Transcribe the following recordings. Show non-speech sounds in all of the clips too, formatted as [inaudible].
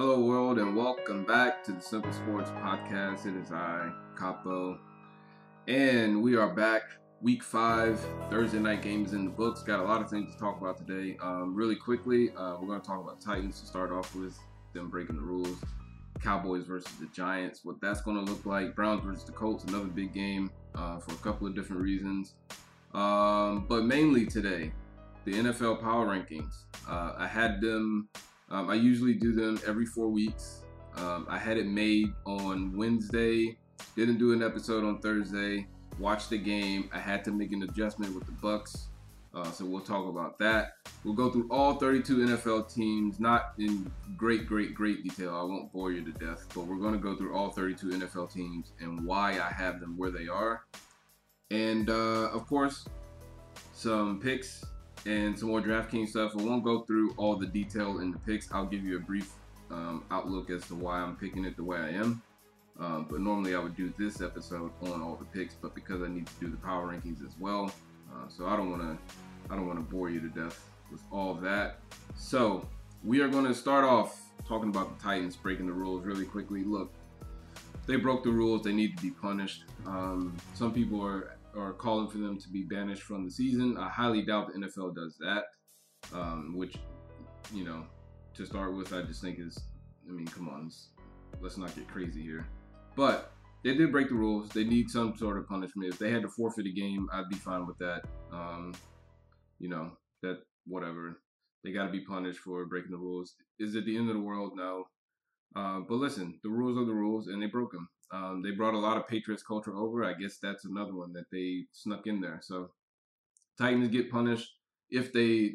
Hello, world, and welcome back to the Simple Sports Podcast. It is I, Kapo, and we are back. Week five, Thursday night games in the books. Got a lot of things to talk about today. Um, really quickly, uh, we're going to talk about Titans to start off with, them breaking the rules. Cowboys versus the Giants, what that's going to look like. Browns versus the Colts, another big game uh, for a couple of different reasons. Um, but mainly today, the NFL power rankings. Uh, I had them um, I usually do them every four weeks. Um, I had it made on Wednesday. Didn't do an episode on Thursday. Watched the game. I had to make an adjustment with the Bucks. Uh, so we'll talk about that. We'll go through all 32 NFL teams, not in great, great, great detail. I won't bore you to death, but we're going to go through all 32 NFL teams and why I have them where they are. And uh, of course, some picks and some more DraftKings stuff. I won't go through all the detail in the picks. I'll give you a brief um, outlook as to why I'm picking it the way I am. Um, but normally I would do this episode on all the picks, but because I need to do the power rankings as well, uh, so I don't want to I don't want to bore you to death with all that. So we are going to start off talking about the Titans breaking the rules really quickly. Look, they broke the rules. They need to be punished. Um, some people are are calling for them to be banished from the season. I highly doubt the NFL does that. Um, which, you know, to start with, I just think is, I mean, come on, let's not get crazy here. But they did break the rules. They need some sort of punishment. If they had to forfeit a game, I'd be fine with that. Um, you know, that whatever. They got to be punished for breaking the rules. Is it the end of the world? No. Uh, but listen, the rules are the rules, and they broke them. Um, they brought a lot of Patriots culture over. I guess that's another one that they snuck in there. So Titans get punished if they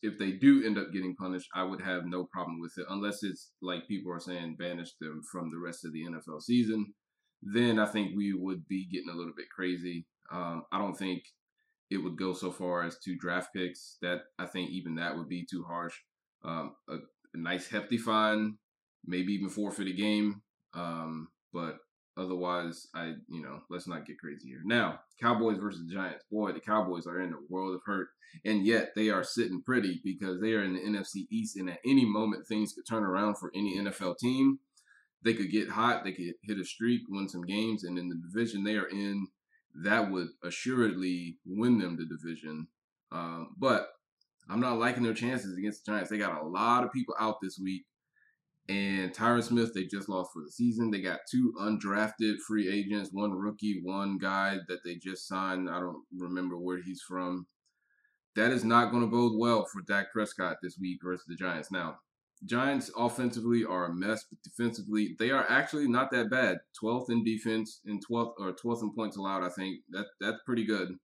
if they do end up getting punished. I would have no problem with it unless it's like people are saying banish them from the rest of the NFL season. Then I think we would be getting a little bit crazy. Um, I don't think it would go so far as to draft picks. That I think even that would be too harsh. Um, a, a, nice hefty fine, maybe even forfeit a game. Um, but otherwise, I you know let's not get crazy here. Now, Cowboys versus Giants. Boy, the Cowboys are in a world of hurt, and yet they are sitting pretty because they are in the NFC East, and at any moment things could turn around for any NFL team. They could get hot, they could hit a streak, win some games, and in the division they are in, that would assuredly win them the division. Um, but I'm not liking their chances against the Giants. They got a lot of people out this week. And Tyron Smith, they just lost for the season. They got two undrafted free agents, one rookie, one guy that they just signed. I don't remember where he's from. That is not going to bode well for Dak Prescott this week versus the Giants. Now, Giants offensively are a mess, but defensively they are actually not that bad. 12th in defense and 12th or 12th in points allowed. I think that that's pretty good.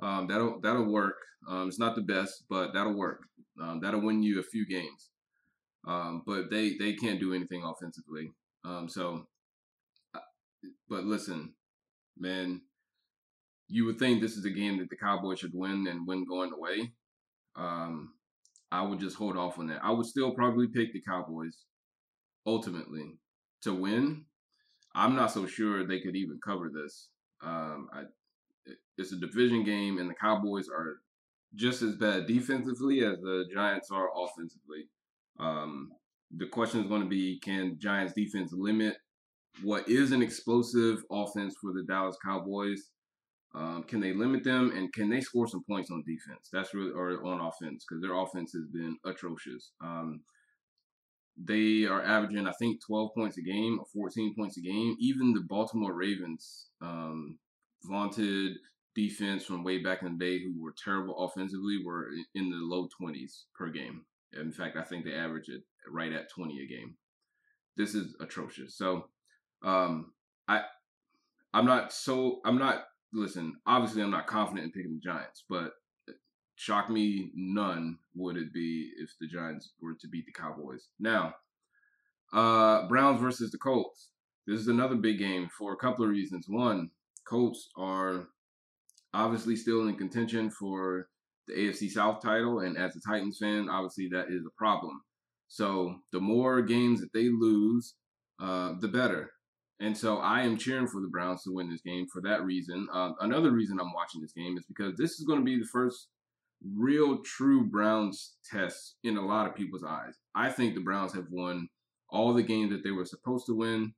Um, that'll that'll work. Um, it's not the best, but that'll work. Um, that'll win you a few games. Um, but they they can't do anything offensively. Um, so, uh, but listen, man, you would think this is a game that the Cowboys should win and win going away. Um, I would just hold off on that. I would still probably pick the Cowboys ultimately to win. I'm not so sure they could even cover this. Um, I, it's a division game, and the Cowboys are just as bad defensively as the Giants are offensively. Um, the question is going to be can Giants defense limit what is an explosive offense for the Dallas Cowboys? Um, can they limit them and can they score some points on defense? That's really or on offense because their offense has been atrocious. Um, they are averaging, I think, 12 points a game or 14 points a game. Even the Baltimore Ravens, um, vaunted defense from way back in the day, who were terrible offensively, were in the low 20s per game. In fact, I think they average it right at 20 a game. This is atrocious. So, um, I, I'm not so, I'm not, listen, obviously I'm not confident in picking the Giants, but shock me none would it be if the Giants were to beat the Cowboys. Now, uh, Browns versus the Colts. This is another big game for a couple of reasons. One, Colts are obviously still in contention for the AFC South title. And as a Titans fan, obviously that is a problem. So the more games that they lose, uh, the better. And so I am cheering for the Browns to win this game for that reason. Uh, another reason I'm watching this game is because this is going to be the first real true Browns test in a lot of people's eyes. I think the Browns have won all the games that they were supposed to win,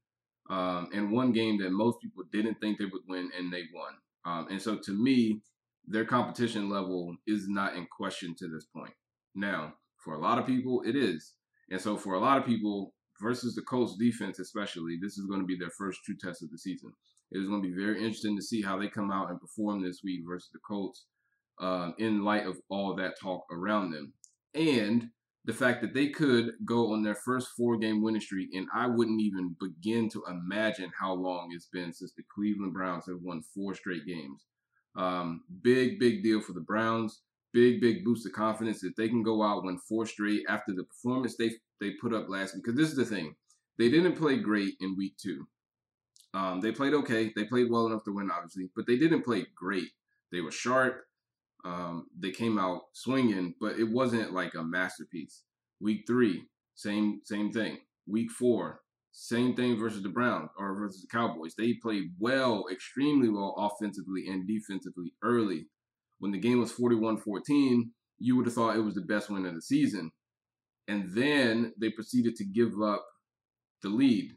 um, and one game that most people didn't think they would win, and they won. Um, and so to me, their competition level is not in question to this point. Now, for a lot of people, it is. And so for a lot of people, versus the Colts defense, especially, this is going to be their first true test of the season. It is going to be very interesting to see how they come out and perform this week versus the Colts uh, in light of all that talk around them. And the fact that they could go on their first four game winning streak, and I wouldn't even begin to imagine how long it's been since the Cleveland Browns have won four straight games. Um, big, big deal for the Browns. Big, big boost of confidence that they can go out win four straight after the performance they they put up last week. Because this is the thing, they didn't play great in week two. Um, they played okay. They played well enough to win, obviously, but they didn't play great. They were sharp. Um, they came out swinging, but it wasn't like a masterpiece. Week three, same same thing. Week four, same thing versus the Browns or versus the Cowboys. They played well, extremely well offensively and defensively early. When the game was 41 14, you would have thought it was the best win of the season. And then they proceeded to give up the lead.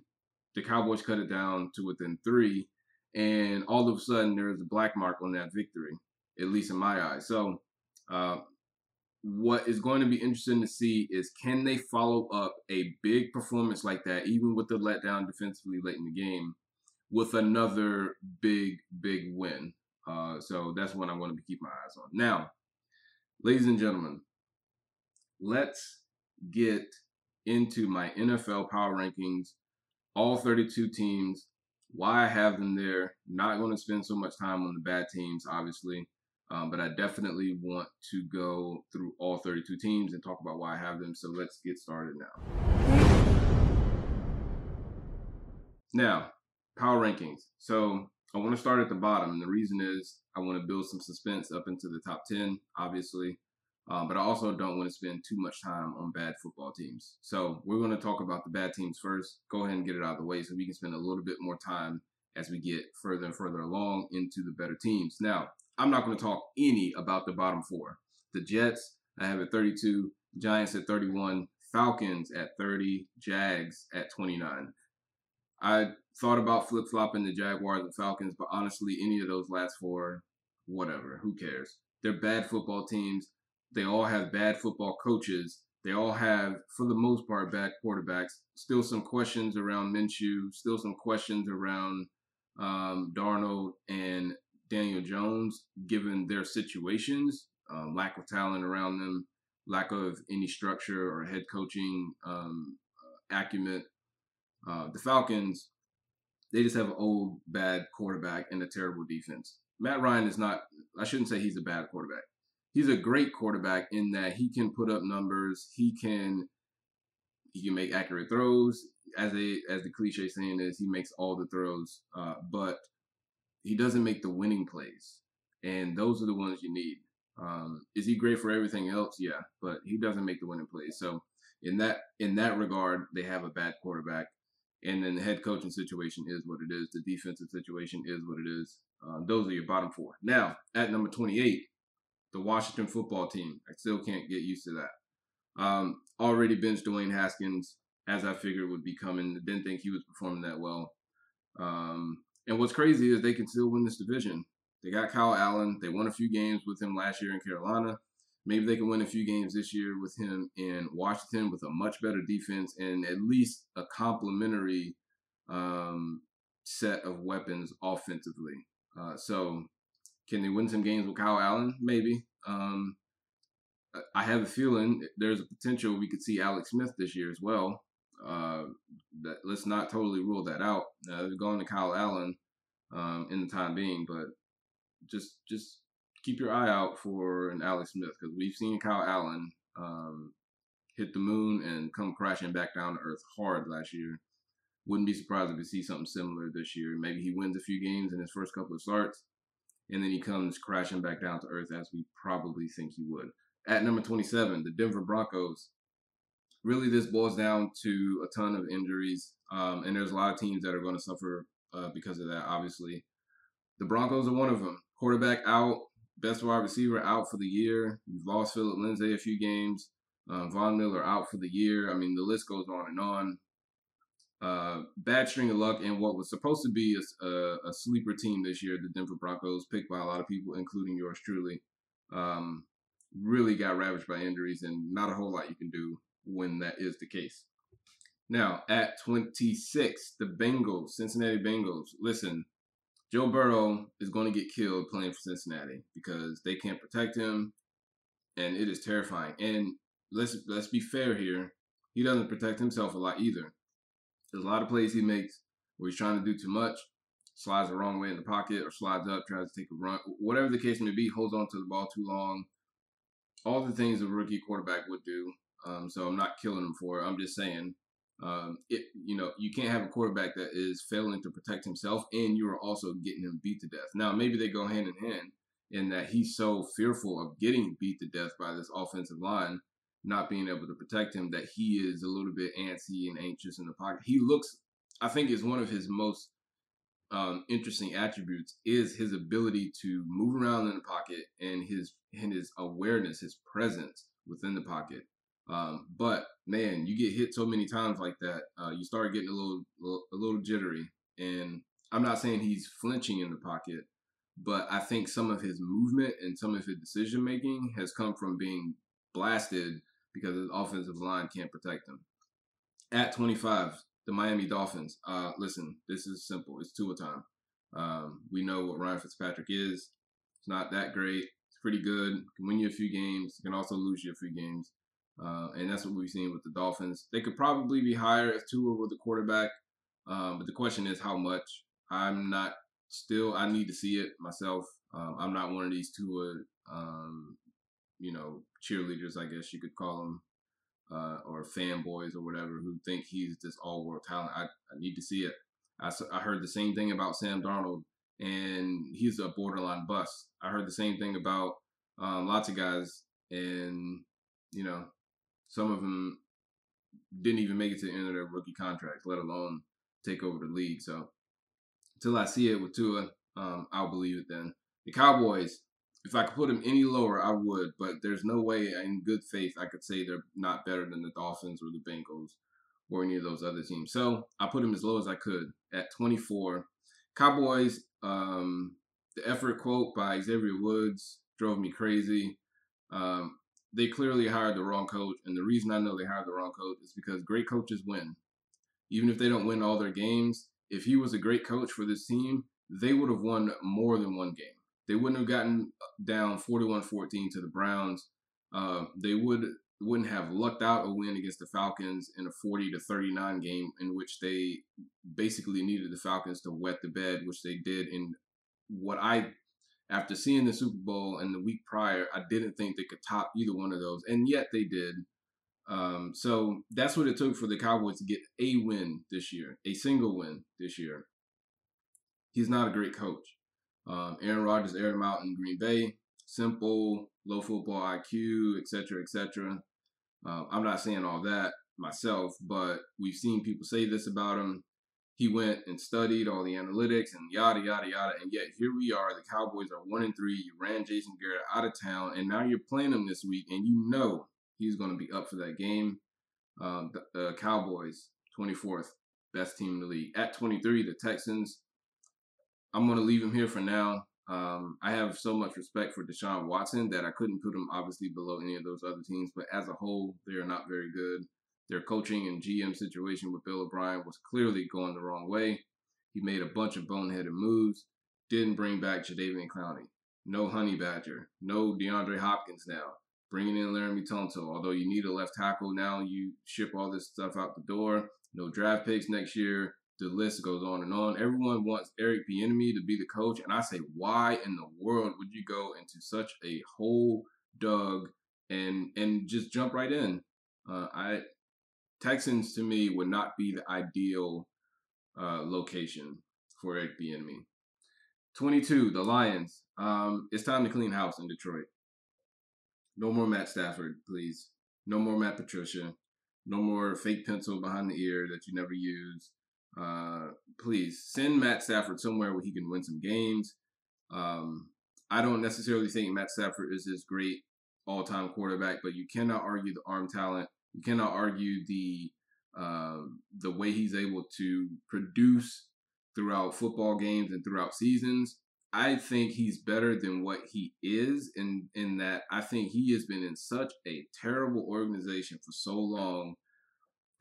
The Cowboys cut it down to within three. And all of a sudden, there's a black mark on that victory, at least in my eyes. So, uh, what is going to be interesting to see is can they follow up a big performance like that, even with the letdown defensively late in the game, with another big, big win. Uh, so that's what I'm going to keep my eyes on. Now, ladies and gentlemen, let's get into my NFL power rankings, all 32 teams, why I have them there. Not going to spend so much time on the bad teams, obviously. Um, but I definitely want to go through all 32 teams and talk about why I have them. So let's get started now. Now, power rankings. So I want to start at the bottom. And the reason is I want to build some suspense up into the top 10, obviously. Um, but I also don't want to spend too much time on bad football teams. So we're going to talk about the bad teams first. Go ahead and get it out of the way so we can spend a little bit more time as we get further and further along into the better teams. Now, I'm not going to talk any about the bottom four. The Jets, I have at 32, Giants at 31, Falcons at 30, Jags at 29. I thought about flip flopping the Jaguars and Falcons, but honestly, any of those last four, whatever, who cares? They're bad football teams. They all have bad football coaches. They all have, for the most part, bad quarterbacks. Still some questions around Minshew. Still some questions around um, Darnold and Daniel Jones, given their situations, um, lack of talent around them, lack of any structure or head coaching um, uh, acumen. Uh, the Falcons, they just have an old, bad quarterback and a terrible defense. Matt Ryan is not, I shouldn't say he's a bad quarterback. He's a great quarterback in that he can put up numbers. He can he can make accurate throws. As a as the cliche saying is, he makes all the throws. Uh, but he doesn't make the winning plays, and those are the ones you need. Um, is he great for everything else? Yeah, but he doesn't make the winning plays. So in that in that regard, they have a bad quarterback, and then the head coaching situation is what it is. The defensive situation is what it is. Um, those are your bottom four. Now at number twenty eight, the Washington football team. I still can't get used to that. Um, already benched Dwayne Haskins, as I figured would be coming. Didn't think he was performing that well. Um, and what's crazy is they can still win this division. They got Kyle Allen. They won a few games with him last year in Carolina. Maybe they can win a few games this year with him in Washington with a much better defense and at least a complementary um, set of weapons offensively. Uh, so, can they win some games with Kyle Allen? Maybe. Um, I have a feeling there's a potential we could see Alex Smith this year as well. Uh, that let's not totally rule that out. Uh, going to Kyle Allen um, in the time being, but just just keep your eye out for an Alex Smith because we've seen Kyle Allen um, hit the moon and come crashing back down to earth hard last year. Wouldn't be surprised if we see something similar this year. Maybe he wins a few games in his first couple of starts, and then he comes crashing back down to earth as we probably think he would. At number 27, the Denver Broncos really this boils down to a ton of injuries, um, and there's a lot of teams that are going to suffer uh, because of that. Obviously, the Broncos are one of them. Quarterback out, best wide receiver out for the year. You've lost Philip Lindsay a few games. Uh, Von Miller out for the year. I mean, the list goes on and on. Uh, bad string of luck in what was supposed to be a, a, a, sleeper team this year, the Denver Broncos, picked by a lot of people, including yours truly. Um, really got ravaged by injuries, and not a whole lot you can do when that is the case. Now, at 26, the Bengals, Cincinnati Bengals. Listen, Joe Burrow is going to get killed playing for Cincinnati because they can't protect him, and it is terrifying. And let's let's be fair here, he doesn't protect himself a lot either. There's a lot of plays he makes where he's trying to do too much, slides the wrong way in the pocket, or slides up, tries to take a run, whatever the case may be, holds on to the ball too long. All the things a rookie quarterback would do. Um, so I'm not killing him for it. I'm just saying um, it, you know, you can't have a quarterback that is failing to protect himself, and you are also getting him beat to death. Now, maybe they go hand in hand in that he's so fearful of getting beat to death by this offensive line, not being able to protect him, that he is a little bit antsy and anxious in the pocket. He looks, I think, is one of his most um, interesting attributes is his ability to move around in the pocket and his and his awareness, his presence within the pocket. Um, but man, you get hit so many times like that, uh, you start getting a little, a little jittery. And I'm not saying he's flinching in the pocket, but I think some of his movement and some of his decision making has come from being blasted because his offensive line can't protect him. At 25, the Miami Dolphins. Uh, listen, this is simple. It's two Tua time. Um, we know what Ryan Fitzpatrick is. It's not that great. It's pretty good. Can win you a few games. Can also lose you a few games. Uh, and that's what we've seen with the Dolphins. They could probably be higher if Tua were the quarterback, um, but the question is how much. I'm not still. I need to see it myself. Um, I'm not one of these Tua, um, you know, cheerleaders. I guess you could call them, uh, or fanboys or whatever, who think he's this all-world talent. I, I need to see it. I, I heard the same thing about Sam Darnold, and he's a borderline bust. I heard the same thing about um, lots of guys, and you know, some of them didn't even make it to the end of their rookie contracts, let alone take over the league. So until I see it with Tua, um, I'll believe it then. The Cowboys, if I could put them any lower, I would, but there's no way in good faith I could say they're not better than the Dolphins or the Bengals or any of those other teams. So I put them as low as I could at 24. Cowboys, um, the effort quote by Xavier Woods drove me crazy. Um, they clearly hired the wrong coach. And the reason I know they hired the wrong coach is because great coaches win. Even if they don't win all their games, if he was a great coach for this team, they would have won more than one game. They wouldn't have gotten down 41 14 to the Browns. Uh, they would wouldn't have lucked out a win against the Falcons in a 40 to 39 game in which they basically needed the Falcons to wet the bed, which they did in what I after seeing the Super Bowl and the week prior, I didn't think they could top either one of those, and yet they did. Um, so that's what it took for the Cowboys to get a win this year, a single win this year. He's not a great coach. Um, Aaron Rodgers aired him out in Green Bay. Simple, low football IQ, etc., etc. Uh, I'm not saying all that myself, but we've seen people say this about him he went and studied all the analytics and yada yada yada. And yet here we are. The Cowboys are one and three. You ran Jason Garrett out of town, and now you're playing him this week, and you know he's going to be up for that game. Um, the, Cowboys, 24th best team in the league. At 23, the Texans. I'm going to leave him here for now. Um, I have so much respect for Deshaun Watson that I couldn't put him obviously below any of those other teams, but as a whole, they are not very good. Their coaching and GM situation with Bill O'Brien was clearly going the wrong way. He made a bunch of boneheaded moves, didn't bring back Jadeveon Clowney, no Honey Badger, no DeAndre Hopkins now, bringing in Laremy Tunsil. Although you need a left tackle now, you ship all this stuff out the door. No draft picks next year. The list goes on and on. Everyone wants Eric Bieniemy to be the coach, and I say, why in the world would you go into such a hole dug and and just jump right in? Uh, I Texans to me would not be the ideal uh, location for Eric Bieniemy. 22, the Lions. Um, it's time to clean house in Detroit. No more Matt Stafford, please. No more Matt Patricia. No more fake pencil behind the ear that you never use. Uh, please send Matt Stafford somewhere where he can win some games. Um, I don't necessarily think Matt Stafford is this great all-time quarterback, but you cannot argue the arm talent you cannot argue the um, the way he's able to produce throughout football games and throughout seasons. I think he's better than what he is in in that I think he has been in such a terrible organization for so long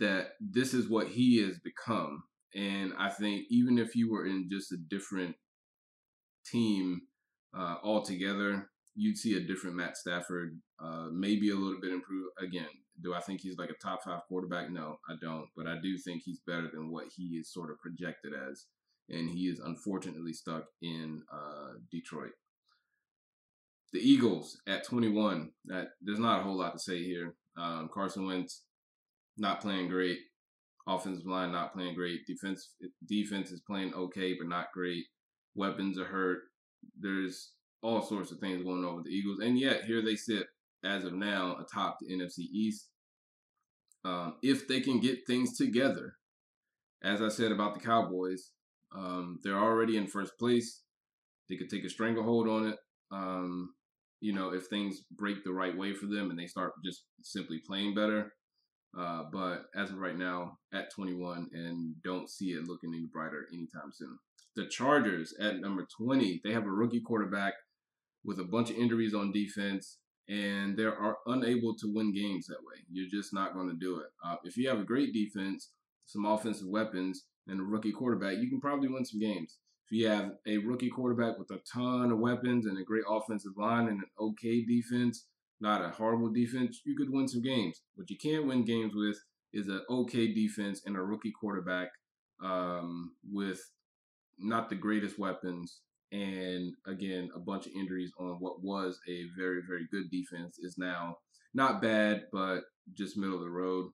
that this is what he has become. And I think even if you were in just a different team uh, altogether, you'd see a different Matt Stafford, uh, maybe a little bit improved. Again, do I think he's like a top five quarterback? No, I don't. But I do think he's better than what he is sort of projected as. And he is unfortunately stuck in uh, Detroit. The Eagles at 21. That there's not a whole lot to say here. Um, Carson Wentz not playing great. Offensive line not playing great. Defense defense is playing okay, but not great. Weapons are hurt. There's all sorts of things going on with the Eagles, and yet here they sit as of now atop the NFC East. Um, if they can get things together, as I said about the Cowboys, um, they're already in first place. They could take a stranglehold on it. Um, you know, if things break the right way for them and they start just simply playing better, uh, but as of right now, at 21, and don't see it looking any brighter anytime soon. The Chargers at number 20, they have a rookie quarterback with a bunch of injuries on defense, and they are unable to win games that way. You're just not going to do it. Uh, if you have a great defense, some offensive weapons, and a rookie quarterback, you can probably win some games. If you have a rookie quarterback with a ton of weapons and a great offensive line and an okay defense, not a horrible defense, you could win some games. What you can't win games with is an okay defense and a rookie quarterback um, with not the greatest weapons. And again, a bunch of injuries on what was a very, very good defense is now not bad, but just middle of the road.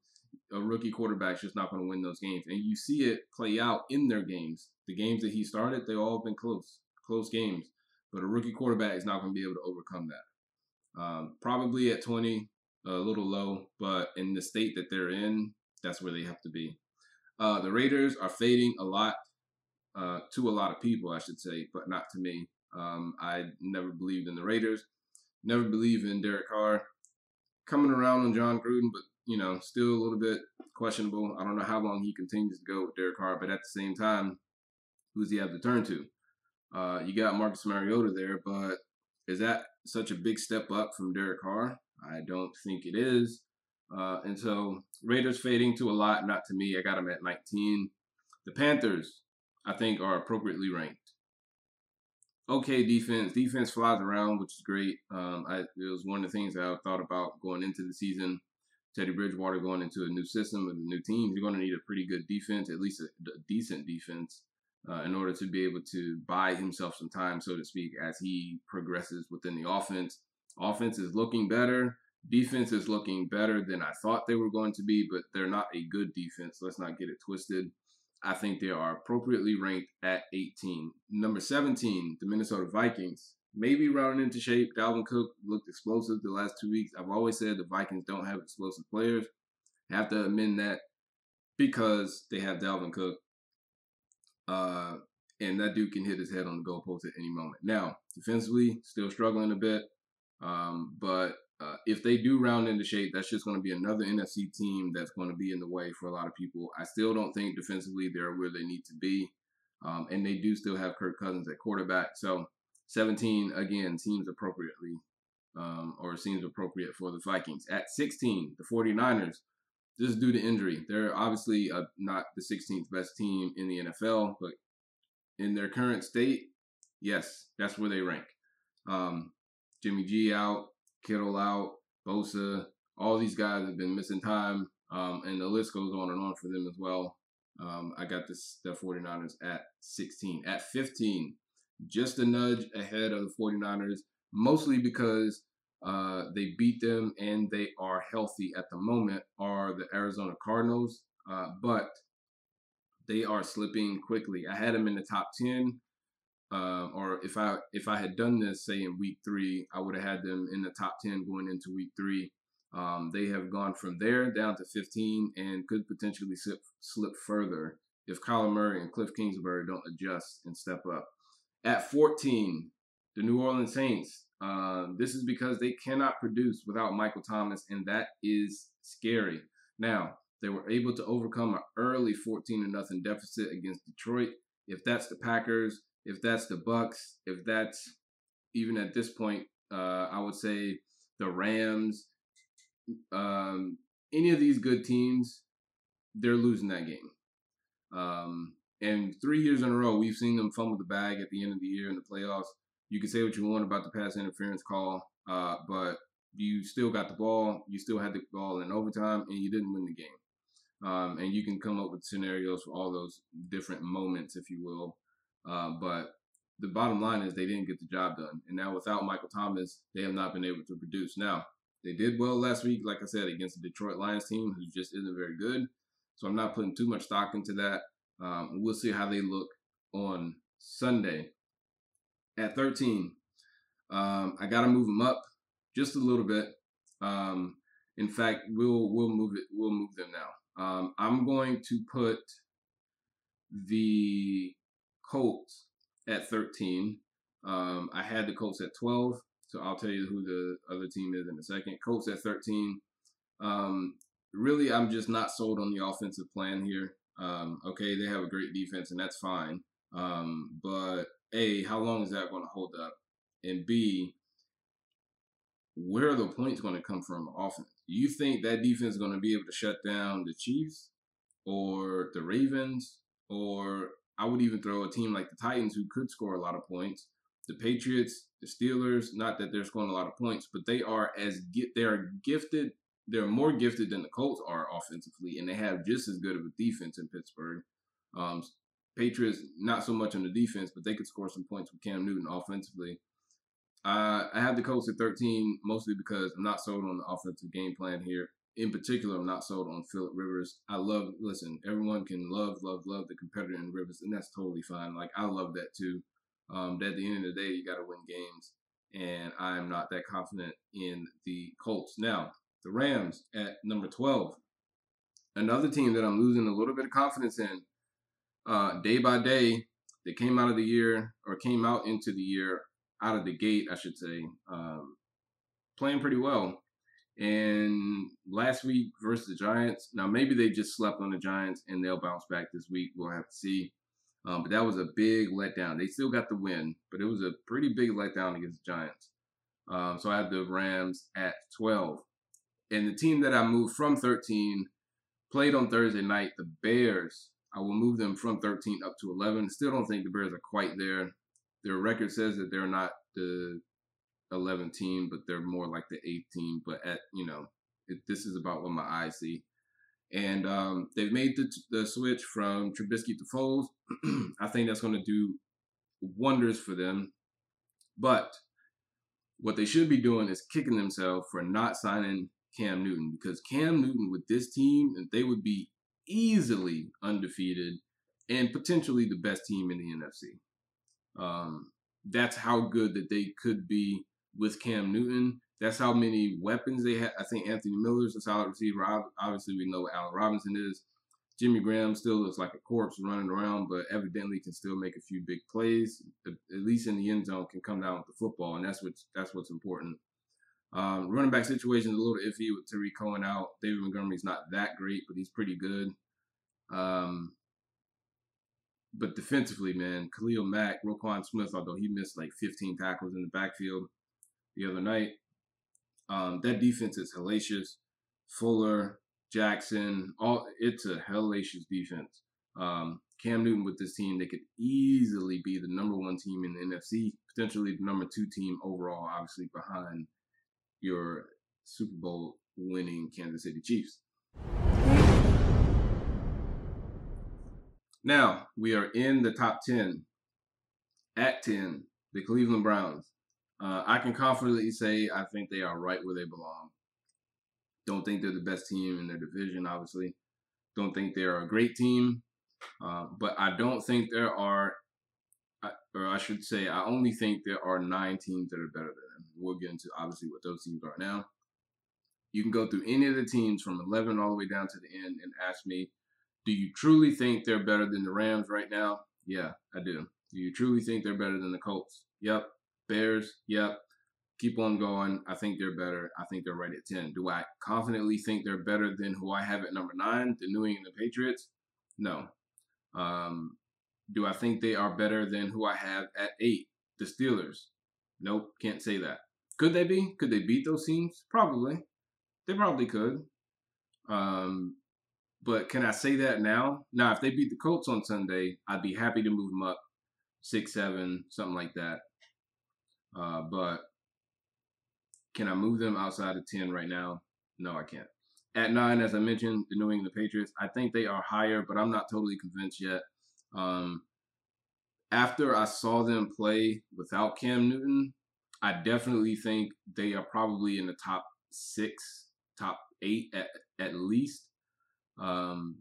A rookie quarterback's just not going to win those games. And you see it play out in their games. The games that he started, they all have been close, close games. But a rookie quarterback is not going to be able to overcome that. Um, probably at 20, a little low, but in the state that they're in, that's where they have to be. Uh, the Raiders are fading a lot uh, to a lot of people, I should say, but not to me. Um, I never believed in the Raiders, never believed in Derek Carr. Coming around on Jon Gruden, but you know, still a little bit questionable. I don't know how long he continues to go with Derek Carr, but at the same time, who's he have to turn to? Uh, you got Marcus Mariota there, but is that such a big step up from Derek Carr? I don't think it is. Uh, and so Raiders fading to a lot, not to me. I got them at 19. The Panthers, I think, are appropriately ranked. Okay, defense. Defense flies around, which is great. Um, I, it was one of the things I thought about going into the season. Teddy Bridgewater going into a new system with a new team, he's going to need a pretty good defense, at least a, a decent defense uh, in order to be able to buy himself some time, so to speak, as he progresses within the offense. Offense is looking better. Defense is looking better than I thought they were going to be, but they're not a good defense. Let's not get it twisted. I think they are appropriately ranked at 18. Number 17, the Minnesota Vikings. Maybe rounding into shape. Dalvin Cook looked explosive the last two weeks. I've always said the Vikings don't have explosive players. have to amend that because they have Dalvin Cook. Uh, and that dude can hit his head on the goalpost at any moment. Now, defensively, still struggling a bit. Um, but uh, if they do round into shape, that's just going to be another NFC team that's going to be in the way for a lot of people. I still don't think defensively they're where they need to be. Um, and they do still have Kirk Cousins at quarterback. So 17, again, seems appropriately um, or seems appropriate for the Vikings. At 16, the 49ers, this is due to injury. They're obviously uh, not the 16th best team in the NFL, but in their current state, yes, that's where they rank. Um, Jimmy G out, Kittle out, Bosa, all these guys have been missing time, um, and the list goes on and on for them as well. Um, I got this the 49ers at 16. At 15, just a nudge ahead of the 49ers, mostly because uh, they beat them and they are healthy at the moment are the Arizona Cardinals, uh, but they are slipping quickly. I had them in the top 10. Uh, or if I if I had done this say in week three, I would have had them in the top ten going into week three. Um, they have gone from there down to 15 and could potentially slip slip further if Kyler Murray and Cliff Kingsbury don't adjust and step up. At 14, the New Orleans Saints um, this is because they cannot produce without Michael Thomas, and that is scary. Now, They were able to overcome an early 14 to nothing deficit against Detroit. If that's the Packers, if that's the Bucks, if that's even at this point, uh, I would say the Rams, um, any of these good teams, they're losing that game. Um, and three years in a row, we've seen them fumble the bag at the end of the year in the playoffs. You can say what you want about the pass interference call, uh, but you still got the ball. You still had the ball in overtime, and you didn't win the game. Um, and you can come up with scenarios for all those different moments, if you will. Uh, but the bottom line is they didn't get the job done. And now without Michael Thomas, they have not been able to produce. Now, they did well last week, like I said, against the Detroit Lions team, who just isn't very good. So I'm not putting too much stock into that. Um, we'll see how they look on Sunday. At 13, um, I got to move them up just a little bit. Um, in fact, we'll we'll move it. We'll move them now. Um, I'm going to put the Colts at 13. Um, I had the Colts at 12, so I'll tell you who the other team is in a second. Colts at 13. Um, really, I'm just not sold on the offensive plan here. Um, okay, they have a great defense, and that's fine. Um, but A, how long is that going to hold up? And B, where are the points going to come from offense? You think that defense is going to be able to shut down the Chiefs or the Ravens? Or I would even throw a team like the Titans who could score a lot of points. The Patriots, the Steelers, not that they're scoring a lot of points, but they are as they are gifted. They're more gifted than the Colts are offensively, and they have just as good of a defense in Pittsburgh. Um, Patriots, not so much on the defense, but they could score some points with Cam Newton offensively. Uh, I have the Colts at 13 mostly because I'm not sold on the offensive game plan here. In particular, I'm not sold on Philip Rivers. I love, listen, everyone can love, love, love the competitor in Rivers, and that's totally fine. Like, I love that too. Um, at the end of the day, you got to win games, and I am not that confident in the Colts. Now, the Rams at number 12. Another team that I'm losing a little bit of confidence in uh, day by day. They came out of the year, or came out into the year out of the gate, I should say, um, playing pretty well. And last week versus the Giants, now maybe they just slept on the Giants and they'll bounce back this week. We'll have to see. Um, but that was a big letdown. They still got the win, but it was a pretty big letdown against the Giants. Um, so I have the Rams at 12. And the team that I moved from 13 played on Thursday night, the Bears. I will move them from 13 up to 11. Still don't think the Bears are quite there their record says that they're not the 11 team, but they're more like the 18. But at you know, it, this is about what my eyes see. And um, they've made the, the switch from Trubisky to Foles. [clears throat] I think that's going to do wonders for them. But what they should be doing is kicking themselves for not signing Cam Newton because Cam Newton with this team, they would be easily undefeated and potentially the best team in the NFC. Um, that's how good that they could be with Cam Newton. That's how many weapons they have. I think Anthony Miller's a solid receiver. Obviously, we know what Allen Robinson is. Jimmy Graham still looks like a corpse running around, but evidently can still make a few big plays. At least in the end zone, can come down with the football, and that's what's that's what's important. Um, running back situation is a little iffy with Tarik Cohen out. David Montgomery's not that great, but he's pretty good. Um, but defensively, man, Khalil Mack, Roquan Smith, although he missed like 15 tackles in the backfield the other night, um, that defense is hellacious. Fuller, Jackson, all it's a hellacious defense. Um, Cam Newton with this team, they could easily be the number one team in the NFC, potentially the number two team overall, obviously behind your Super Bowl winning Kansas City Chiefs. Now we are in the top 10. At 10, the Cleveland Browns. Uh, I can confidently say I think they are right where they belong. Don't think they're the best team in their division, obviously. Don't think they're a great team. Uh, but I don't think there are, or I should say, I only think there are nine teams that are better than them. We'll get into obviously what those teams are now. You can go through any of the teams from 11 all the way down to the end and ask me do you truly think they're better than the Rams right now? Yeah, I do. Do you truly think they're better than the Colts? Yep. Bears? Yep. keep on going. I think they're better. I think they're right at 10. Do I confidently think they're better than who I have at number nine, the New England Patriots? No. Um, do I think they are better than who I have at eight, the Steelers? Nope, can't say that. Could they be? Could they beat those teams? Probably. They probably could. Um, but can I say that now? Now, if they beat the Colts on Sunday, I'd be happy to move them up six, seven, something like that. Uh, but can I move them outside of 10 right now? No, I can't. At nine, as I mentioned, the New England Patriots, I think they are higher, but I'm not totally convinced yet. Um, after I saw them play without Cam Newton, I definitely think they are probably in the top six, top eight at, at least. Um,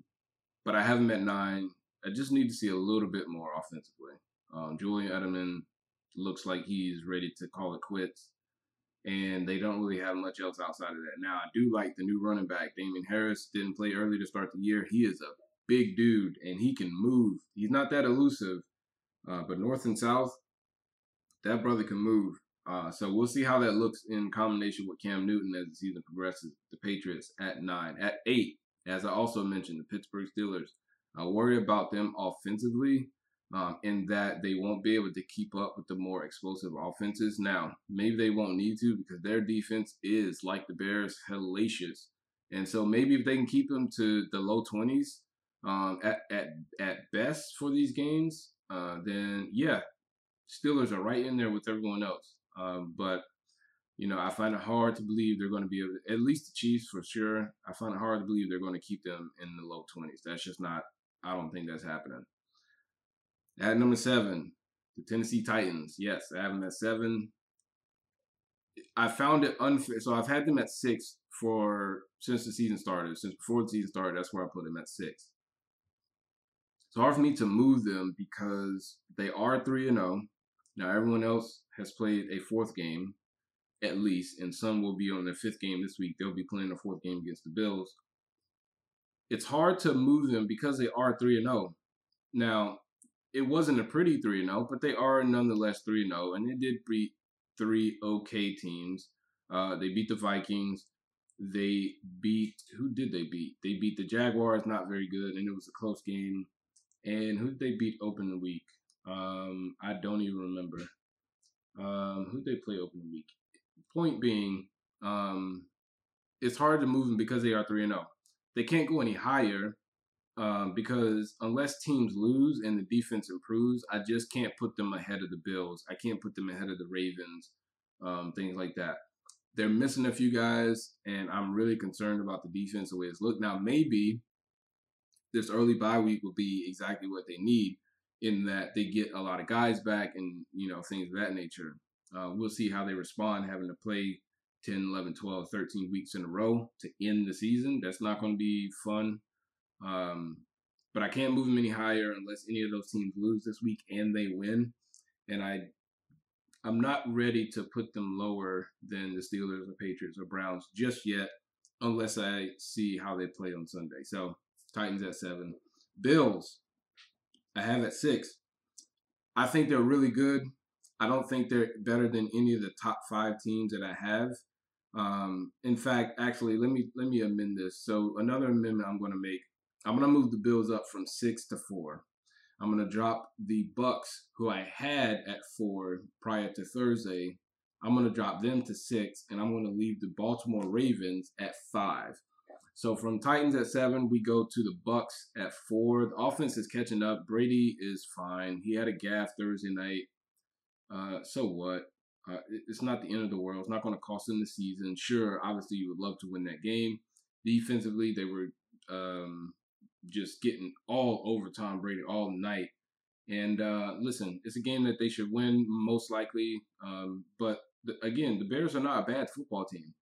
but I have them at nine. I just need to see a little bit more offensively. Um, Julian Edelman looks like he's ready to call it quits and they don't really have much else outside of that. Now, I do like the new running back, Damien Harris. Didn't play early to start the year. He is a big dude, and he can move. He's not that elusive, uh, but north and south, that brother can move. Uh, so we'll see how that looks in combination with Cam Newton as the season progresses. The Patriots at nine. At eight, as I also mentioned, the Pittsburgh Steelers. I worry about them offensively um, in that they won't be able to keep up with the more explosive offenses. Now, maybe they won't need to because their defense is, like the Bears, hellacious. And so maybe if they can keep them to the low 20s um, at, at, at best for these games, uh, then yeah, Steelers are right in there with everyone else. Um, but, you know, I find it hard to believe they're going to be able at least the Chiefs for sure. I find it hard to believe they're going to keep them in the low 20s. That's just not, I don't think that's happening. At number seven, the Tennessee Titans. Yes, I have them at seven. I found it unfair. So I've had them at six for since the season started. Since before the season started, that's where I put them at six. It's hard for me to move them because they are three and zero. Oh. Now everyone else has played a fourth game, at least, and some will be on their fifth game this week. They'll be playing a fourth game against the Bills. It's hard to move them because they are three and zero. Oh. Now it wasn't a pretty 3 0, but they are nonetheless 3 0, and they did beat three okay teams. Uh, they beat the Vikings. They beat, who did they beat? They beat the Jaguars, not very good, and it was a close game. And who did they beat open the week? Um, I don't even remember. Um, who did they play open the week? Point being, um, it's hard to move them because they are 3 0. They can't go any higher um, because unless teams lose and the defense improves, I just can't put them ahead of the Bills. I can't put them ahead of the Ravens, um, things like that. They're missing a few guys, and I'm really concerned about the defense the way it's looked. Now, maybe this early bye week will be exactly what they need in that they get a lot of guys back and, you know, things of that nature. Uh, we'll see how they respond having to play 10, 11, 12, 13 weeks in a row to end the season. That's not going to be fun um, but I can't move them any higher unless any of those teams lose this week and they win. And I, I'm not ready to put them lower than the Steelers or Patriots or Browns just yet, unless I see how they play on Sunday. So Titans at seven, Bills, I have at six. I think they're really good. I don't think they're better than any of the top five teams that I have. Um, in fact, actually, let me let me amend this. So another amendment I'm going to make I'm gonna move the Bills up from six to four. I'm gonna drop the Bucks, who I had at four prior to Thursday. I'm gonna drop them to six, and I'm gonna leave the Baltimore Ravens at five. So from Titans at seven, we go to the Bucks at four. The offense is catching up. Brady is fine. He had a gaff Thursday night. Uh, so what? Uh, it's not the end of the world. It's not going to cost them the season. Sure, obviously you would love to win that game. Defensively, they were um, just getting all over Tom Brady all night. And uh, listen, it's a game that they should win most likely. Um, but the, again, the Bears are not a bad football team.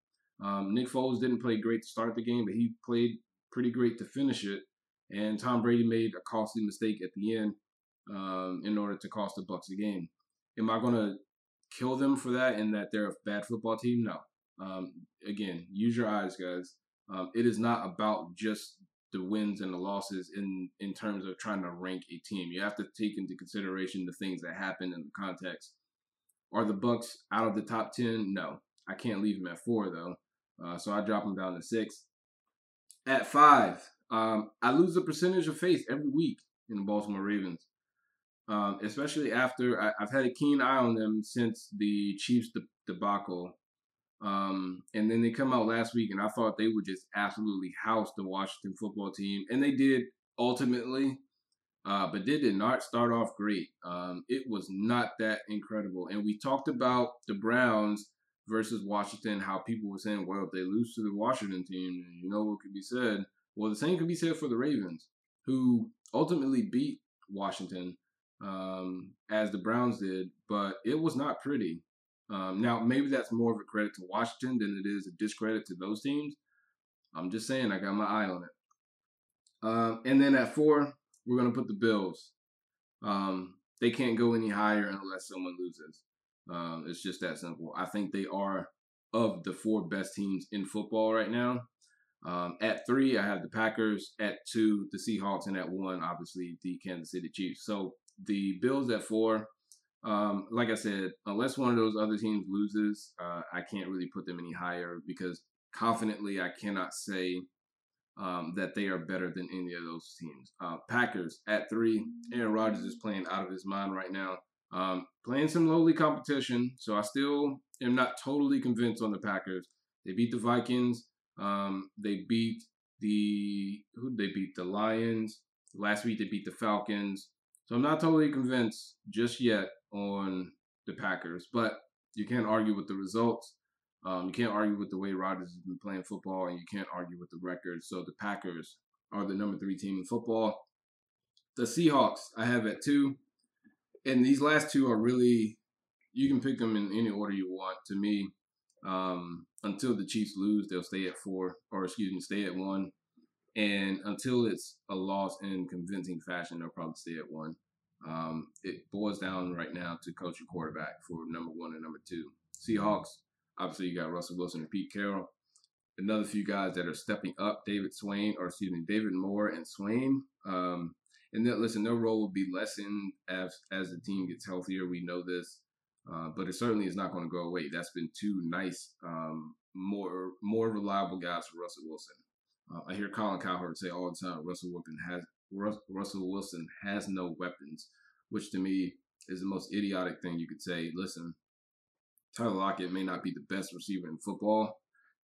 Um, Nick Foles didn't play great to start the game, but he played pretty great to finish it. And Tom Brady made a costly mistake at the end um, in order to cost the Bucks the game. Am I going to kill them for that and that they're a bad football team? No. Um, again, use your eyes, guys. Um, it is not about just the wins and the losses in in terms of trying to rank a team. You have to take into consideration the things that happen in the context. Are the Bucks out of the top ten? No, I can't leave them at four though. Uh, so I drop them down to six. At five, um, I lose a percentage of faith every week in the Baltimore Ravens, um, especially after I, have had a keen eye on them since the Chiefs de- debacle. Um, and then they come out last week, and I thought they would just absolutely house the Washington football team, and they did ultimately. Uh, but they did not start off great. Um, it was not that incredible. And we talked about the Browns versus Washington, how people were saying, well, if they lose to the Washington team, you know what could be said? Well, the same could be said for the Ravens, who ultimately beat Washington um, as the Browns did, but it was not pretty. Um, now, maybe that's more of a credit to Washington than it is a discredit to those teams. I'm just saying, I got my eye on it. Um, and then at four, we're going to put the Bills. Um, they can't go any higher unless someone loses. Um, it's just that simple. I think they are of the four best teams in football right now. Um, at three, I have the Packers. At two, the Seahawks, and at one, obviously the Kansas City Chiefs. So the Bills at four. Um, like I said, unless one of those other teams loses, uh, I can't really put them any higher because confidently I cannot say um, that they are better than any of those teams. Uh, Packers at three. Aaron Rodgers is playing out of his mind right now. Um, playing some lowly competition, so I still am not totally convinced on the Packers. They beat the Vikings. Um, they beat the who they beat the Lions last week. They beat the Falcons. So I'm not totally convinced just yet on the Packers, but you can't argue with the results. Um, you can't argue with the way Rodgers has been playing football, and you can't argue with the record. So the Packers are the number three team in football. The Seahawks I have at two, and these last two are really you can pick them in any order you want. To me, um, until the Chiefs lose, they'll stay at four, or excuse me, stay at one. And until it's a loss in convincing fashion, they'll probably stay at one. Um, it boils down right now to coach and quarterback for number one and number two. Seahawks, obviously, you got Russell Wilson and Pete Carroll. Another few guys that are stepping up, David Swain, or excuse me, David Moore and Swain. Um, and then, listen, their role will be lessened as as the team gets healthier. We know this. Uh, but it certainly is not going to go away. That's been two nice, um, more more reliable guys for Russell Wilson. Uh, I hear Colin Cowherd say all the time, Russell Wilson has Russell Wilson has no weapons, which to me is the most idiotic thing you could say. Listen, Tyler Lockett may not be the best receiver in football.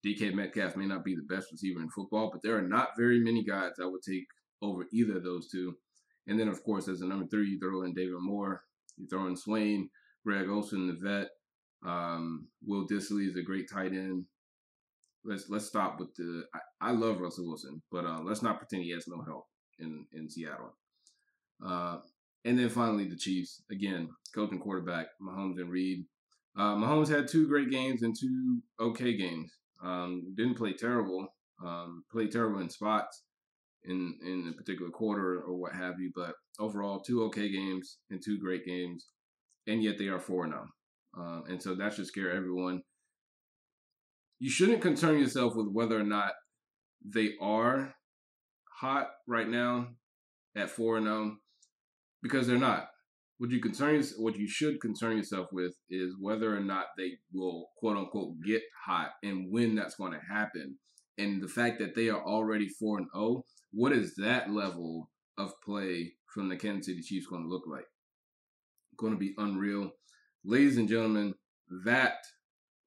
DK Metcalf may not be the best receiver in football, but there are not very many guys I would take over either of those two. And then, of course, as a number three, you throw in David Moore, you throw in Swain, Greg Olsen, the vet. Um, Will Dissly is a great tight end. Let's let's stop with the. I, I love Russell Wilson, but uh, let's not pretend he has no help in in Seattle. Uh, and then finally the Chiefs again, coach and quarterback Mahomes and Reid. Uh, Mahomes had two great games and two okay games. Um, didn't play terrible. Um, played terrible in spots in in a particular quarter or what have you, but overall two okay games and two great games and yet they are 4 now. Uh, and so that should scare everyone. You shouldn't concern yourself with whether or not they are hot right now at 4 and 0 because they're not. What you concern what you should concern yourself with is whether or not they will quote unquote get hot and when that's going to happen. And the fact that they are already 4 and 0, what is that level of play from the Kansas City Chiefs going to look like? going to be unreal. Ladies and gentlemen, that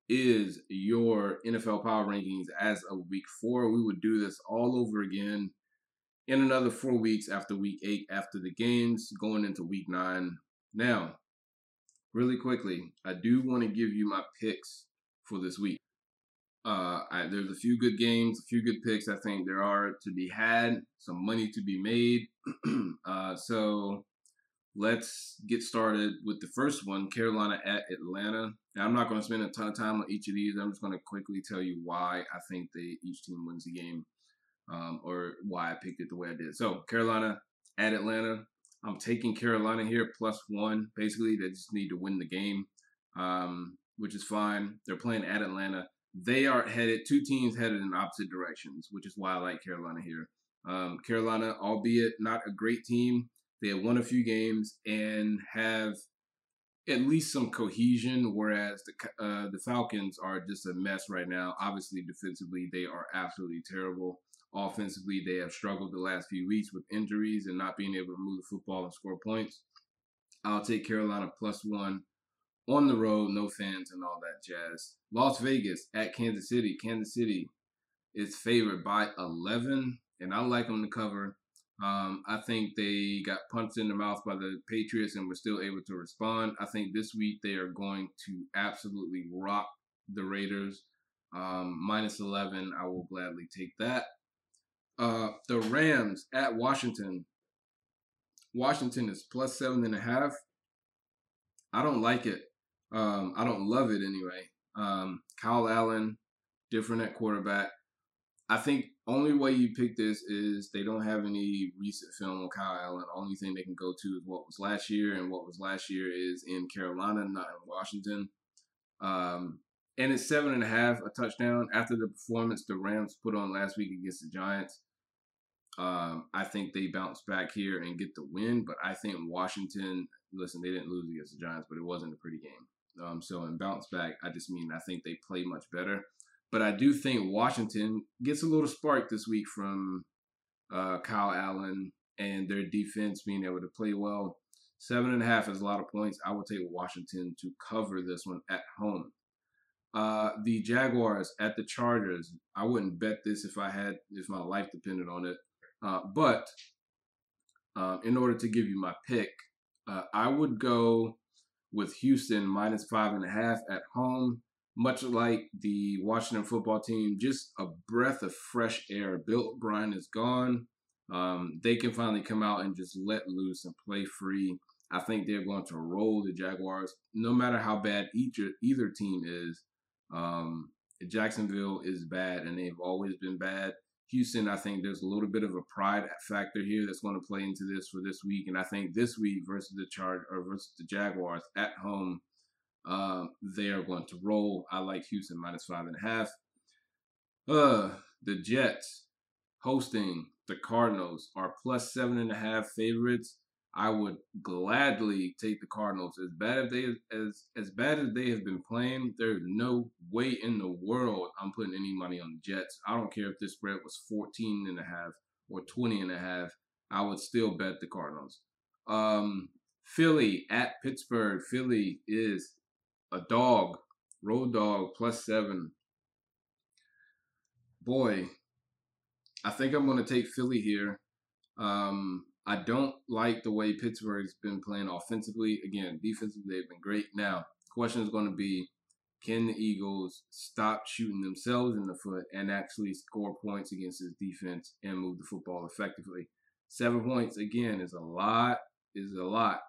is your NFL power rankings as of week four. We would do this all over again in another four weeks after week eight, after the games, going into week nine. Now, really quickly, I do want to give you my picks for this week. Uh, I, there's a few good games, a few good picks. I think there are to be had, some money to be made. [clears throat] uh, so let's get started with the first one Carolina at Atlanta. Now, I'm not going to spend a ton of time on each of these. I'm just going to quickly tell you why I think they each team wins the game um, or why I picked it the way I did. So, Carolina at Atlanta. I'm taking Carolina here plus one. Basically, they just need to win the game, um, which is fine. They're playing at Atlanta. They are headed, two teams headed in opposite directions, which is why I like Carolina here. Um, Carolina, albeit not a great team, they have won a few games and have at least some cohesion. Whereas the uh, the Falcons are just a mess right now. Obviously, defensively they are absolutely terrible. Offensively, they have struggled the last few weeks with injuries and not being able to move the football and score points. I'll take Carolina plus one on the road, no fans and all that jazz. Las Vegas at Kansas City. Kansas City is favored by 11, and I like them to cover. Um, I think they got punched in the mouth by the Patriots and were still able to respond. I think this week they are going to absolutely rock the Raiders. Um, minus 11, I will gladly take that. Uh, the Rams at Washington. Washington is plus seven and a half. I don't like it. Um, I don't love it anyway. Um, Kyle Allen, different at quarterback. I think only way you pick this is they don't have any recent film on Kyle Allen. Only thing they can go to is what was last year, and what was last year is in Carolina, not in Washington. Um, and it's seven and a half, a touchdown after the performance the Rams put on last week against the Giants. Um, I think they bounce back here and get the win, but I think Washington. Listen, they didn't lose against the Giants, but it wasn't a pretty game. Um, so in bounce back, I just mean I think they play much better. But I do think Washington gets a little spark this week from uh, Kyle Allen and their defense being able to play well. Seven and a half is a lot of points. I would take Washington to cover this one at home. Uh, the Jaguars at the Chargers. I wouldn't bet this if I had if my life depended on it. Uh, but uh, in order to give you my pick, uh, I would go with Houston minus five and a half at home. Much like the Washington football team, just a breath of fresh air. Bill O'Brien is gone. Um, they can finally come out and just let loose and play free. I think they're going to roll the Jaguars, no matter how bad each either team is. Um, Jacksonville is bad, and they've always been bad. Houston, I think there's a little bit of a pride factor here that's going to play into this for this week, and I think this week versus the Charge or versus the Jaguars at home, uh, they are going to roll. I like Houston minus five and a half. Uh, the Jets hosting the Cardinals are plus seven and a half favorites. I would gladly take the Cardinals. As bad as they as as bad as they have been playing, there's no way in the world I'm putting any money on the Jets. I don't care if this spread was 14 and a half or 20 and a half. I would still bet the Cardinals. Um, Philly at Pittsburgh. Philly is a dog, road dog plus seven. Boy, I think I'm going to take Philly here. Um, I don't like the way Pittsburgh's been playing offensively. Again, defensively they've been great. Now, question is going to be, can the Eagles stop shooting themselves in the foot and actually score points against this defense and move the football effectively? Seven points again is a lot. Is a lot.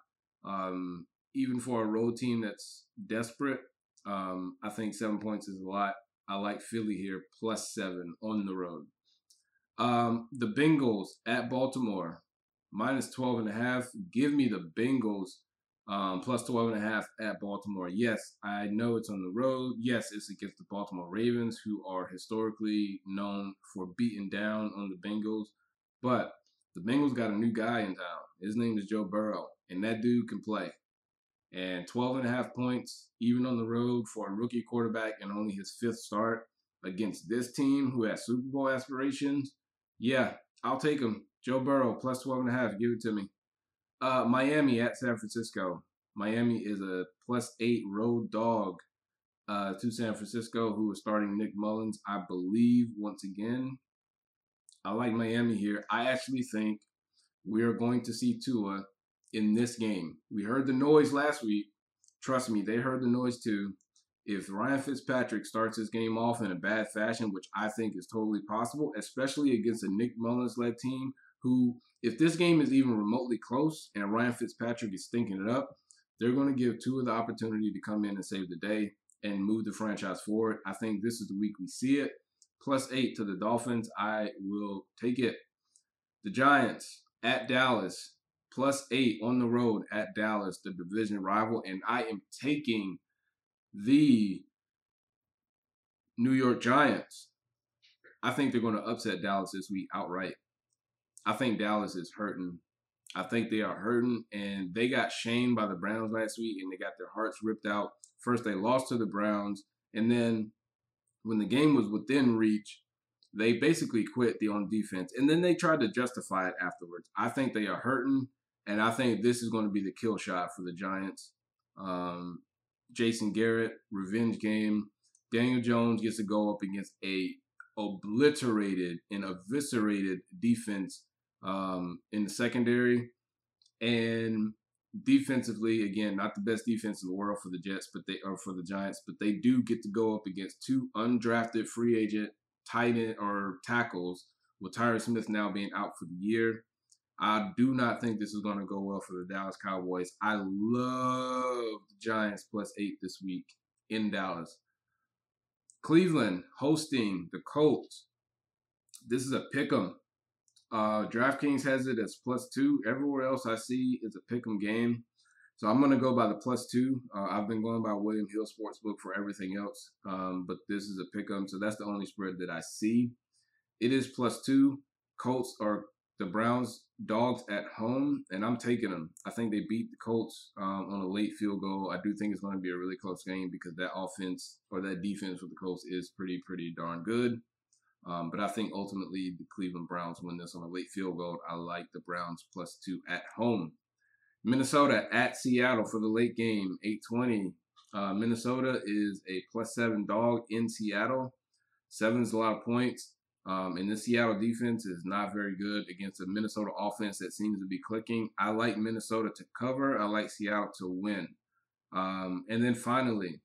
Um, even for a road team that's desperate, um, I think seven points is a lot. I like Philly here plus seven on the road. Um, the Bengals at Baltimore minus 12 and a half. Give me the Bengals um, plus 12 and a half at Baltimore. Yes, I know it's on the road. Yes, it's against the Baltimore Ravens, who are historically known for beating down on the Bengals. But the Bengals got a new guy in town. His name is Joe Burrow, and that dude can play. And 12 and a half points, even on the road for a rookie quarterback and only his fifth start against this team who has Super Bowl aspirations. Yeah, I'll take him. Joe Burrow plus 12 and a half. Give it to me. Uh, Miami at San Francisco. Miami is a plus eight road dog uh, to San Francisco, who is starting Nick Mullens, I believe, once again. I like Miami here. I actually think we are going to see Tua in this game. We heard the noise last week. Trust me, they heard the noise too. If Ryan Fitzpatrick starts his game off in a bad fashion, which I think is totally possible, especially against a Nick Mullens led team who, if this game is even remotely close and Ryan Fitzpatrick is stinking it up, they're going to give Tua the opportunity to come in and save the day and move the franchise forward. I think this is the week we see it. Plus eight to the Dolphins. I will take it. The Giants at Dallas. Plus eight on the road at Dallas, the division rival. And I am taking the New York Giants. I think they're going to upset Dallas this week outright. I think Dallas is hurting I think they are hurting, and they got shamed by the Browns last week, and they got their hearts ripped out. First, they lost to the Browns, and then when the game was within reach, they basically quit the on defense, and then they tried to justify it afterwards. I think they are hurting, and I think this is going to be the kill shot for the Giants. Um, Jason Garrett, revenge game. Daniel Jones gets to go up against a obliterated and eviscerated defense um, in the secondary. And defensively, again, not the best defense in the world for the Jets, but they are for the Giants, but they do get to go up against two undrafted free agent tight end or tackles, with Tyron Smith now being out for the year. I do not think this is going to go well for the Dallas Cowboys. I love the Giants plus eight this week in Dallas. Cleveland hosting the Colts. This is a pick 'em. Uh, DraftKings has it as plus two. Everywhere else I see is a pick 'em game. So I'm going to go by the plus two. Uh, I've been going by William Hill Sportsbook for everything else, um, but this is a pick 'em. So that's the only spread that I see. It is plus two. Colts are the Browns dogs at home, and I'm taking them. I think they beat the Colts um, on a late field goal. I do think it's going to be a really close game because that offense or that defense with the Colts is pretty, pretty darn good. Um, but I think ultimately the Cleveland Browns win this on a late field goal. I like the Browns plus two at home. Minnesota at Seattle for the late game, 820. Uh, Minnesota is a plus seven dog in Seattle. Seven is a lot of points. Um, and the Seattle defense is not very good against a Minnesota offense that seems to be clicking. I like Minnesota to cover. I like Seattle to win. Um, and then finally,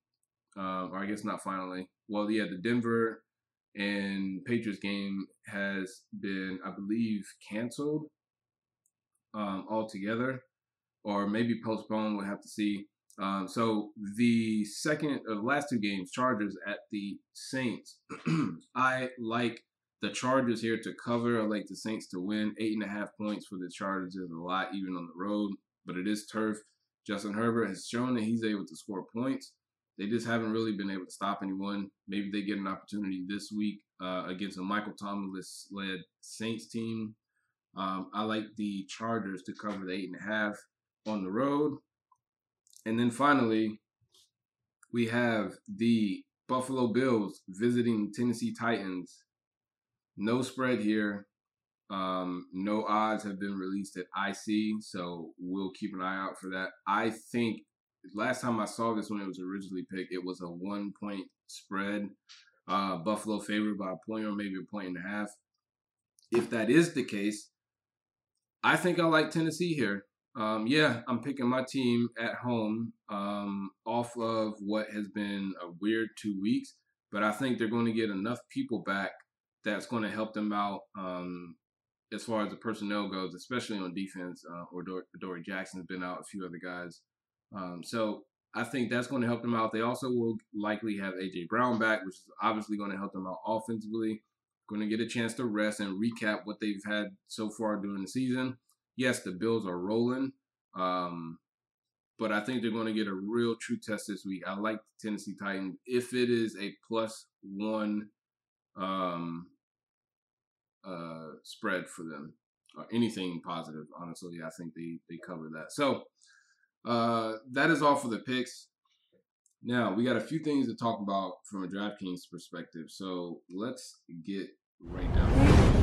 uh, or I guess not finally, well, yeah, the Denver and Patriots game has been, I believe, canceled um, altogether, or maybe postponed. We'll have to see. Um, so the second, or the last two games, Chargers at the Saints. [clears throat] I like the Chargers here to cover. I like the Saints to win. Eight and a half points for the Chargers is a lot, even on the road, but it is turf. Justin Herbert has shown that he's able to score points. They just haven't really been able to stop anyone. Maybe they get an opportunity this week uh, against a Michael Thomas led Saints team. Um, I like the Chargers to cover the eight and a half on the road. And then finally, we have the Buffalo Bills visiting Tennessee Titans no spread here. Um, no odds have been released at IC, so we'll keep an eye out for that. I think last time I saw this when it was originally picked, it was a one point spread. Uh, Buffalo favored by a point or maybe a point and a half. If that is the case, I think I like Tennessee here. Um, yeah, I'm picking my team at home um, off of what has been a weird two weeks, but I think they're going to get enough people back that's going to help them out um, as far as the personnel goes, especially on defense. Uh, or Dory Jackson's been out, a few other guys. Um, so I think that's going to help them out. They also will likely have AJ Brown back, which is obviously going to help them out offensively. Going to get a chance to rest and recap what they've had so far during the season. Yes, the Bills are rolling, um, but I think they're going to get a real true test this week. I like the Tennessee Titans if it is a plus one um, uh, spread for them or anything positive. Honestly, I think they they cover that. So uh, that is all for the picks. Now we got a few things to talk about from a DraftKings perspective. So let's get right down.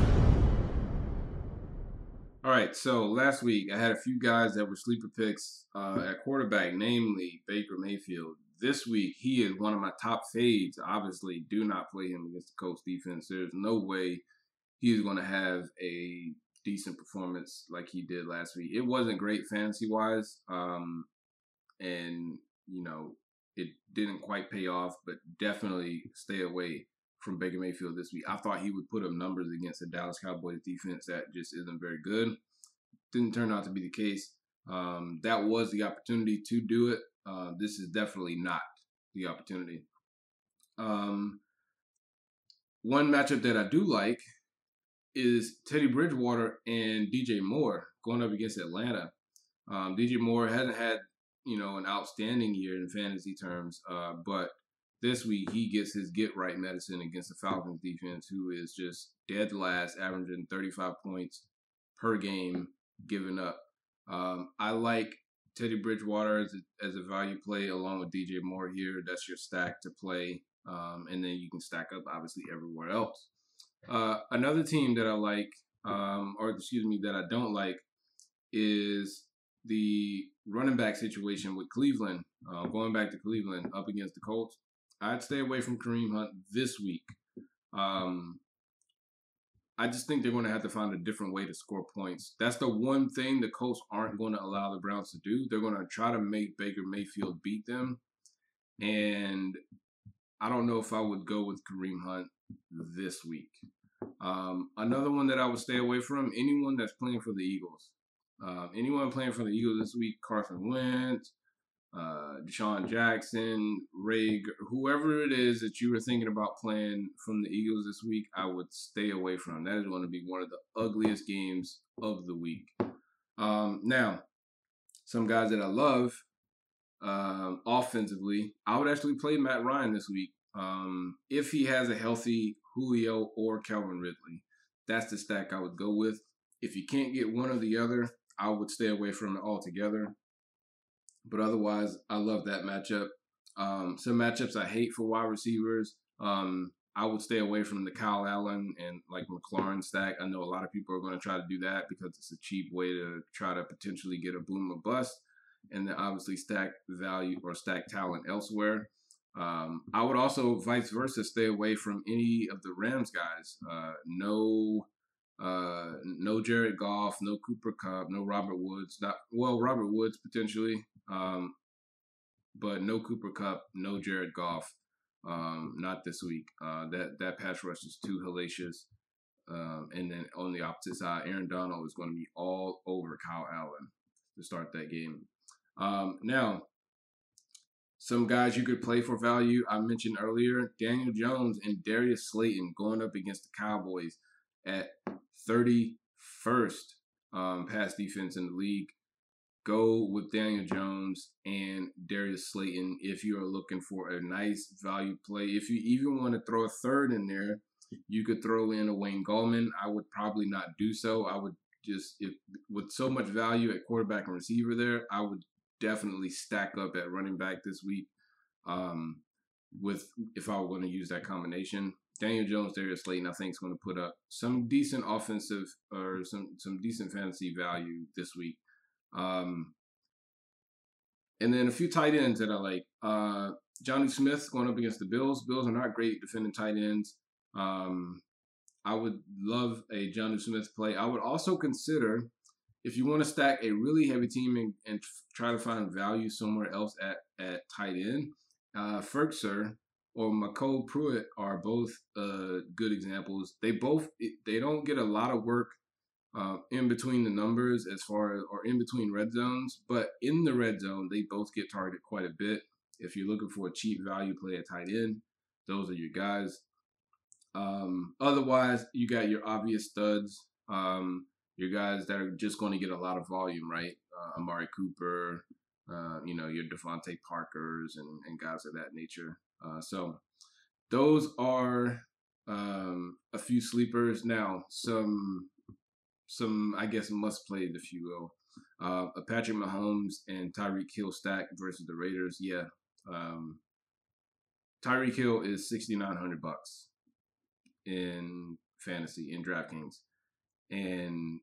All right, so last week I had a few guys that were sleeper picks uh, at quarterback, namely Baker Mayfield. This week he is one of my top fades. Obviously, do not play him against the Colts defense. There's no way he's going to have a decent performance like he did last week. It wasn't great fantasy wise, um, and you know it didn't quite pay off, but definitely stay away from Baker Mayfield this week. I thought he would put up numbers against the Dallas Cowboys defense that just isn't very good. Didn't turn out to be the case. Um, that was the opportunity to do it. Uh, this is definitely not the opportunity. Um, one matchup that I do like is Teddy Bridgewater and DJ Moore going up against Atlanta. Um, DJ Moore hasn't had you know an outstanding year in fantasy terms, uh, but this week he gets his get right medicine against the Falcons defense, who is just dead last, averaging 35 points per game given up. Um, I like Teddy Bridgewater as a, as a value play along with DJ Moore here. That's your stack to play. Um, and then you can stack up obviously everywhere else. Uh, another team that I like, um, or excuse me, that I don't like is the running back situation with Cleveland. Uh, going back to Cleveland up against the Colts, I'd stay away from Kareem Hunt this week. Um, I just think they're going to have to find a different way to score points. That's the one thing the Colts aren't going to allow the Browns to do. They're going to try to make Baker Mayfield beat them. And I don't know if I would go with Kareem Hunt this week. Um, another one that I would stay away from anyone that's playing for the Eagles. Uh, anyone playing for the Eagles this week, Carson Wentz, uh, DeSean Jackson, Ray, whoever it is that you were thinking about playing from the Eagles this week, I would stay away from. That is going to be one of the ugliest games of the week. Um, now, some guys that I love um, offensively, I would actually play Matt Ryan this week um, if he has a healthy Julio or Calvin Ridley. That's the stack I would go with. If you can't get one or the other, I would stay away from it altogether. But otherwise, I love that matchup. Um, some matchups I hate for wide receivers. Um, I would stay away from the Kyle Allen and like McLaurin stack. I know a lot of people are going to try to do that because it's a cheap way to try to potentially get a boom or bust, and then obviously stack value or stack talent elsewhere. Um, I would also, vice versa, stay away from any of the Rams guys. Uh, no uh, no Jared Goff, no Cooper Kupp, no Robert Woods. Not well, Robert Woods potentially, um, but no Cooper Kupp, no Jared Goff. Um, not this week. Uh, that that pass rush is too hellacious. Um, and then on the opposite side, Aaron Donald is going to be all over Kyle Allen to start that game. Um, now, some guys you could play for value. I mentioned earlier Daniel Jones and Darius Slayton going up against the Cowboys at 31st um, pass defense in the league. Go with Daniel Jones and Darius Slayton if you are looking for a nice value play. If you even want to throw a third in there, you could throw in a Wayne Gallman. I would probably not do so. I would just if with so much value at quarterback and receiver there, I would definitely stack up at running back this week. Um, with if I were going to use that combination, Daniel Jones, Darius Slayton, I think is going to put up some decent offensive or some some decent fantasy value this week. Um, and then a few tight ends that I like. Uh, Jonnu Smith going up against the Bills. Bills are not great defending tight ends. Um, I would love a Jonnu Smith play. I would also consider if you want to stack a really heavy team and, and try to find value somewhere else at at tight end. Uh, Firkser or MyCole Pruitt are both uh, good examples. They both they don't get a lot of work uh, in between the numbers as far as or in between red zones, but in the red zone they both get targeted quite a bit. If you're looking for a cheap value play at tight end, those are your guys. Um, otherwise, you got your obvious studs, um, your guys that are just going to get a lot of volume, right? Uh, Amari Cooper, uh, you know, your DeVante Parkers and, and guys of that nature. Uh, so those are um, a few sleepers. Now, some some I guess must play if you will. Uh, Patrick Mahomes and Tyreek Hill stack versus the Raiders. Yeah, um, Tyreek Hill is sixty nine hundred bucks in fantasy in DraftKings, and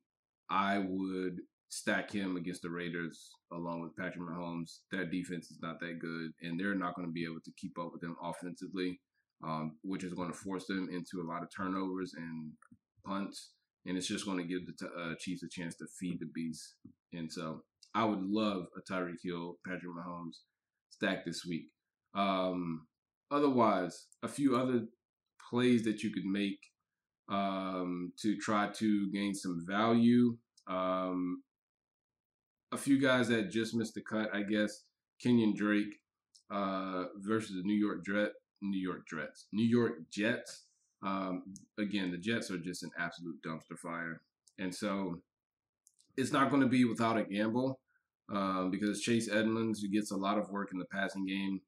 I would stack him against the Raiders along with Patrick Mahomes. Their defense is not that good, and they're not going to be able to keep up with them offensively, um, which is going to force them into a lot of turnovers and punts, and it's just going to give the uh, Chiefs a chance to feed the beast. And so, I would love a Tyreek Hill, Patrick Mahomes stack this week. Um, otherwise, a few other plays that you could make um, to try to gain some value. Um, a few guys that just missed the cut, I guess. Kenyon Drake uh, versus the New York Jet, New York Jets, New York Jets. Um, again, the Jets are just an absolute dumpster fire, and so it's not going to be without a gamble um, because Chase Edmonds gets a lot of work in the passing game.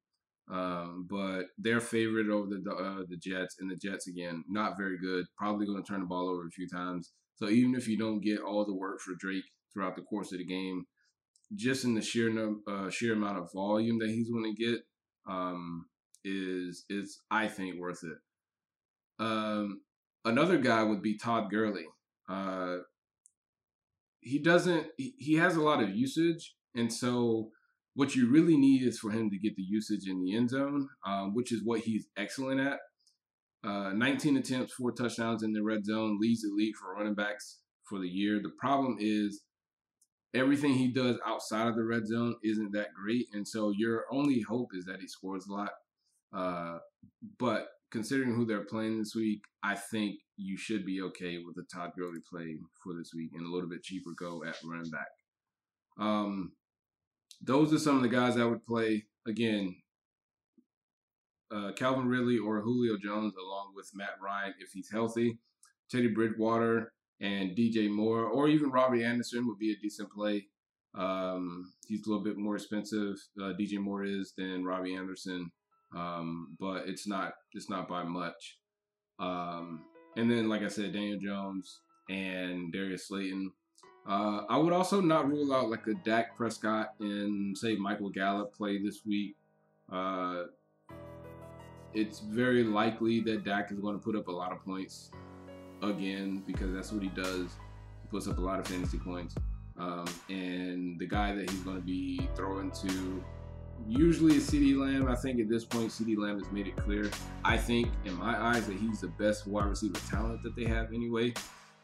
Um, but they're favored over the uh, the Jets, and the Jets again not very good. Probably going to turn the ball over a few times. So even if you don't get all the work for Drake throughout the course of the game, just in the sheer uh, sheer amount of volume that he's going to get, um, is is I think worth it. Um, another guy would be Todd Gurley. Uh, he doesn't. He, he has a lot of usage, and so what you really need is for him to get the usage in the end zone, um, which is what he's excellent at. Uh, 19 attempts, four touchdowns in the red zone, leads the league for running backs for the year. The problem is everything he does outside of the red zone isn't that great, and so your only hope is that he scores a lot. Uh, but considering who they're playing this week, I think you should be okay with the Todd Gurley play for this week and a little bit cheaper go at running back. Um, those are some of the guys I would play. Again, uh, Calvin Ridley or Julio Jones, along with Matt Ryan if he's healthy. Teddy Bridgewater and DJ Moore, or even Robbie Anderson would be a decent play. Um, he's a little bit more expensive. Uh, DJ Moore is than Robbie Anderson, um, but it's not it's not by much. Um, and then, like I said, Daniel Jones and Darius Slayton. Uh, I would also not rule out like a Dak Prescott and say Michael Gallup play this week. Uh, it's very likely that Dak is going to put up a lot of points again because that's what he does. He puts up a lot of fantasy points. Um, and the guy that he's going to be throwing to usually is CeeDee Lamb. I think at this point, CeeDee Lamb has made it clear. I think, in my eyes, that he's the best wide receiver talent that they have anyway.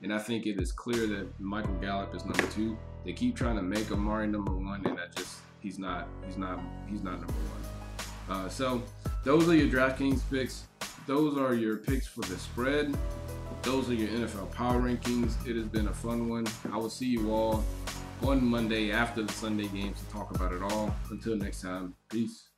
And I think it is clear that Michael Gallup is number two. They keep trying to make Amari number one, and I just he's not he's not he's not number one. Uh, so those are your DraftKings picks. Those are your picks for the spread. Those are your NFL power rankings. It has been a fun one. I will see you all on Monday after the Sunday games to talk about it all. Until next time, peace.